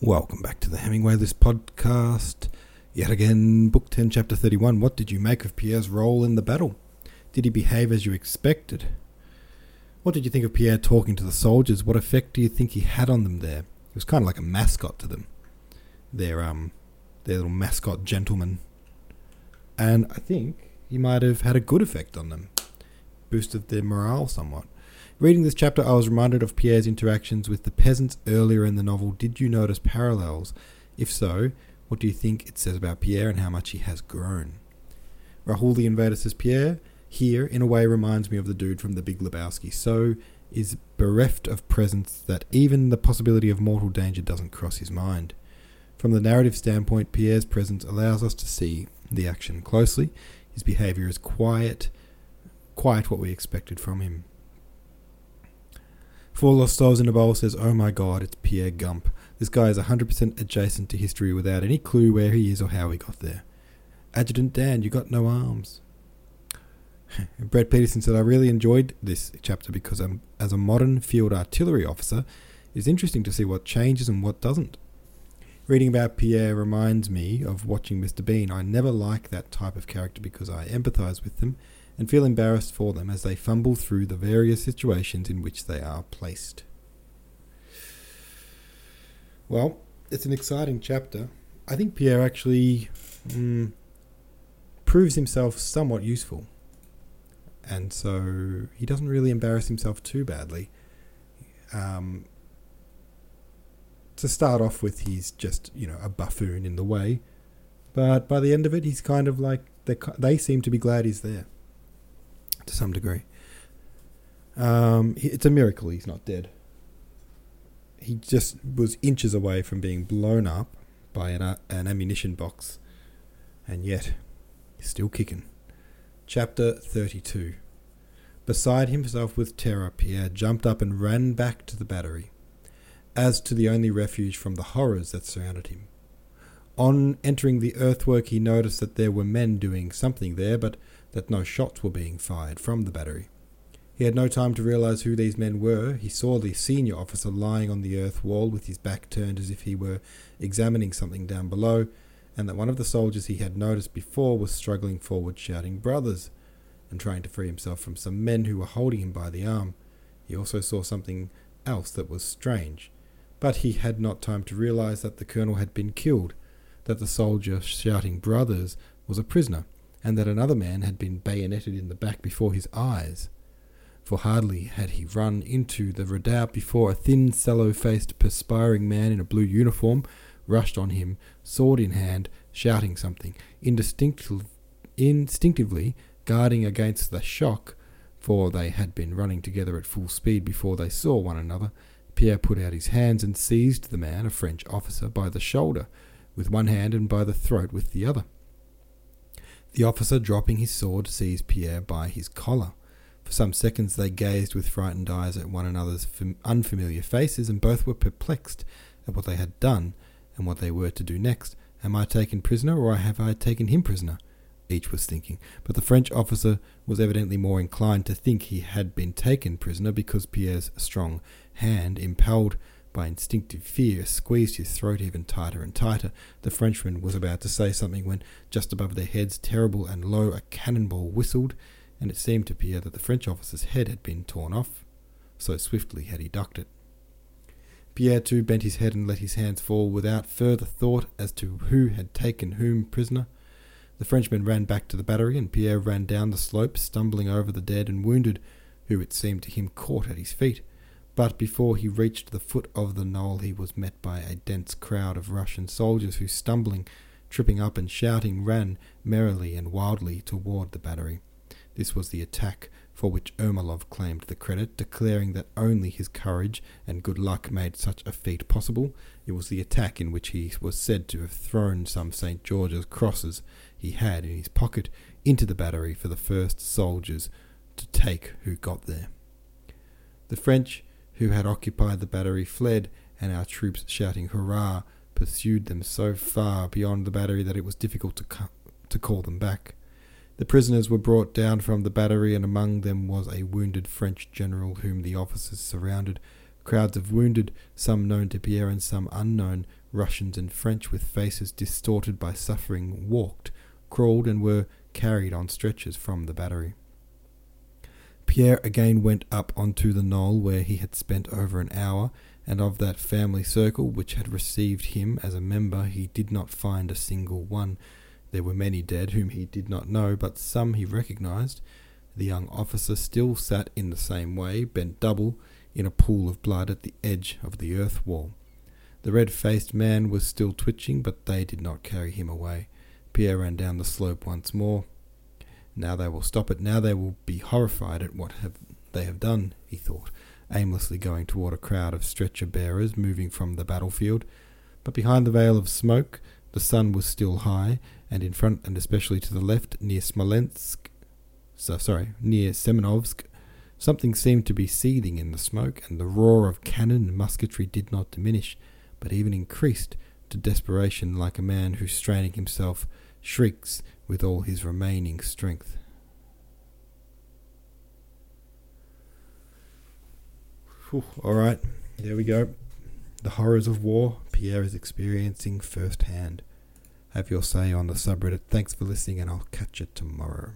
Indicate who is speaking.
Speaker 1: Welcome back to the Hemingway List podcast. Yet again, Book 10, Chapter 31. What did you make of Pierre's role in the battle? Did he behave as you expected? What did you think of Pierre talking to the soldiers? What effect do you think he had on them there? He was kind of like a mascot to them. Their, um, their little mascot gentleman. And I think he might have had a good effect on them. Boosted their morale somewhat. Reading this chapter, I was reminded of Pierre's interactions with the peasants earlier in the novel. Did you notice parallels? If so, what do you think it says about Pierre and how much he has grown? Rahul the Invader says Pierre here, in a way, reminds me of the dude from The Big Lebowski. So is bereft of presence that even the possibility of mortal danger doesn't cross his mind. From the narrative standpoint, Pierre's presence allows us to see the action closely. His behaviour is quiet, quite what we expected from him. Four Lost Souls in a Bowl says, Oh my god, it's Pierre Gump. This guy is 100% adjacent to history without any clue where he is or how he got there. Adjutant Dan, you got no arms. Brett Peterson said, I really enjoyed this chapter because um, as a modern field artillery officer, it's interesting to see what changes and what doesn't. Reading about Pierre reminds me of watching Mr. Bean. I never like that type of character because I empathise with them and feel embarrassed for them as they fumble through the various situations in which they are placed. Well, it's an exciting chapter. I think Pierre actually mm, proves himself somewhat useful. And so he doesn't really embarrass himself too badly. Um, to start off with, he's just, you know, a buffoon in the way. But by the end of it, he's kind of like, they, they seem to be glad he's there to some degree. Um, it's a miracle he's not dead. He just was inches away from being blown up by an, uh, an ammunition box, and yet he's still kicking. Chapter 32 Beside himself with terror, Pierre jumped up and ran back to the battery, as to the only refuge from the horrors that surrounded him. On entering the earthwork, he noticed that there were men doing something there, but that no shots were being fired from the battery. He had no time to realize who these men were. He saw the senior officer lying on the earth wall with his back turned as if he were examining something down below, and that one of the soldiers he had noticed before was struggling forward, shouting, Brothers! and trying to free himself from some men who were holding him by the arm. He also saw something else that was strange. But he had not time to realize that the colonel had been killed, that the soldier shouting brothers was a prisoner, and that another man had been bayoneted in the back before his eyes. For hardly had he run into the redoubt before a thin, sallow faced, perspiring man in a blue uniform rushed on him, sword in hand, shouting something, instinctively, guarding against the shock, for they had been running together at full speed before they saw one another. Pierre put out his hands and seized the man, a French officer, by the shoulder with one hand and by the throat with the other. The officer, dropping his sword, seized Pierre by his collar. For some seconds they gazed with frightened eyes at one another's unfamiliar faces, and both were perplexed at what they had done and what they were to do next. Am I taken prisoner, or have I taken him prisoner? Each was thinking, but the French officer was evidently more inclined to think he had been taken prisoner because Pierre's strong hand, impelled by instinctive fear, squeezed his throat even tighter and tighter. The Frenchman was about to say something when, just above their heads, terrible and low, a cannonball whistled, and it seemed to Pierre that the French officer's head had been torn off. So swiftly had he ducked it. Pierre too bent his head and let his hands fall without further thought as to who had taken whom prisoner. The Frenchman ran back to the battery, and Pierre ran down the slope, stumbling over the dead and wounded, who it seemed to him caught at his feet. But before he reached the foot of the knoll, he was met by a dense crowd of Russian soldiers who, stumbling, tripping up, and shouting, ran merrily and wildly toward the battery. This was the attack for which Ermolov claimed the credit, declaring that only his courage and good luck made such a feat possible. It was the attack in which he was said to have thrown some St. George's crosses he had in his pocket into the battery for the first soldiers to take who got there. The French who had occupied the battery fled, and our troops, shouting hurrah, pursued them so far beyond the battery that it was difficult to, to call them back. The prisoners were brought down from the battery, and among them was a wounded French general whom the officers surrounded, Crowds of wounded, some known to Pierre and some unknown, Russians and French with faces distorted by suffering, walked, crawled, and were carried on stretchers from the battery. Pierre again went up onto the knoll where he had spent over an hour, and of that family circle which had received him as a member he did not find a single one. There were many dead whom he did not know, but some he recognized. The young officer still sat in the same way, bent double, in a pool of blood at the edge of the earth wall. The red faced man was still twitching, but they did not carry him away. Pierre ran down the slope once more. Now they will stop it. Now they will be horrified at what have they have done, he thought, aimlessly going toward a crowd of stretcher bearers moving from the battlefield. But behind the veil of smoke, the sun was still high, and in front and especially to the left, near Smolensk, so sorry, near Semenovsk, something seemed to be seething in the smoke, and the roar of cannon and musketry did not diminish, but even increased to desperation, like a man who, straining himself, shrieks with all his remaining strength. Whew, all right, there we go. The horrors of war Pierre is experiencing firsthand. Have your say on the subreddit. Thanks for listening, and I'll catch you tomorrow.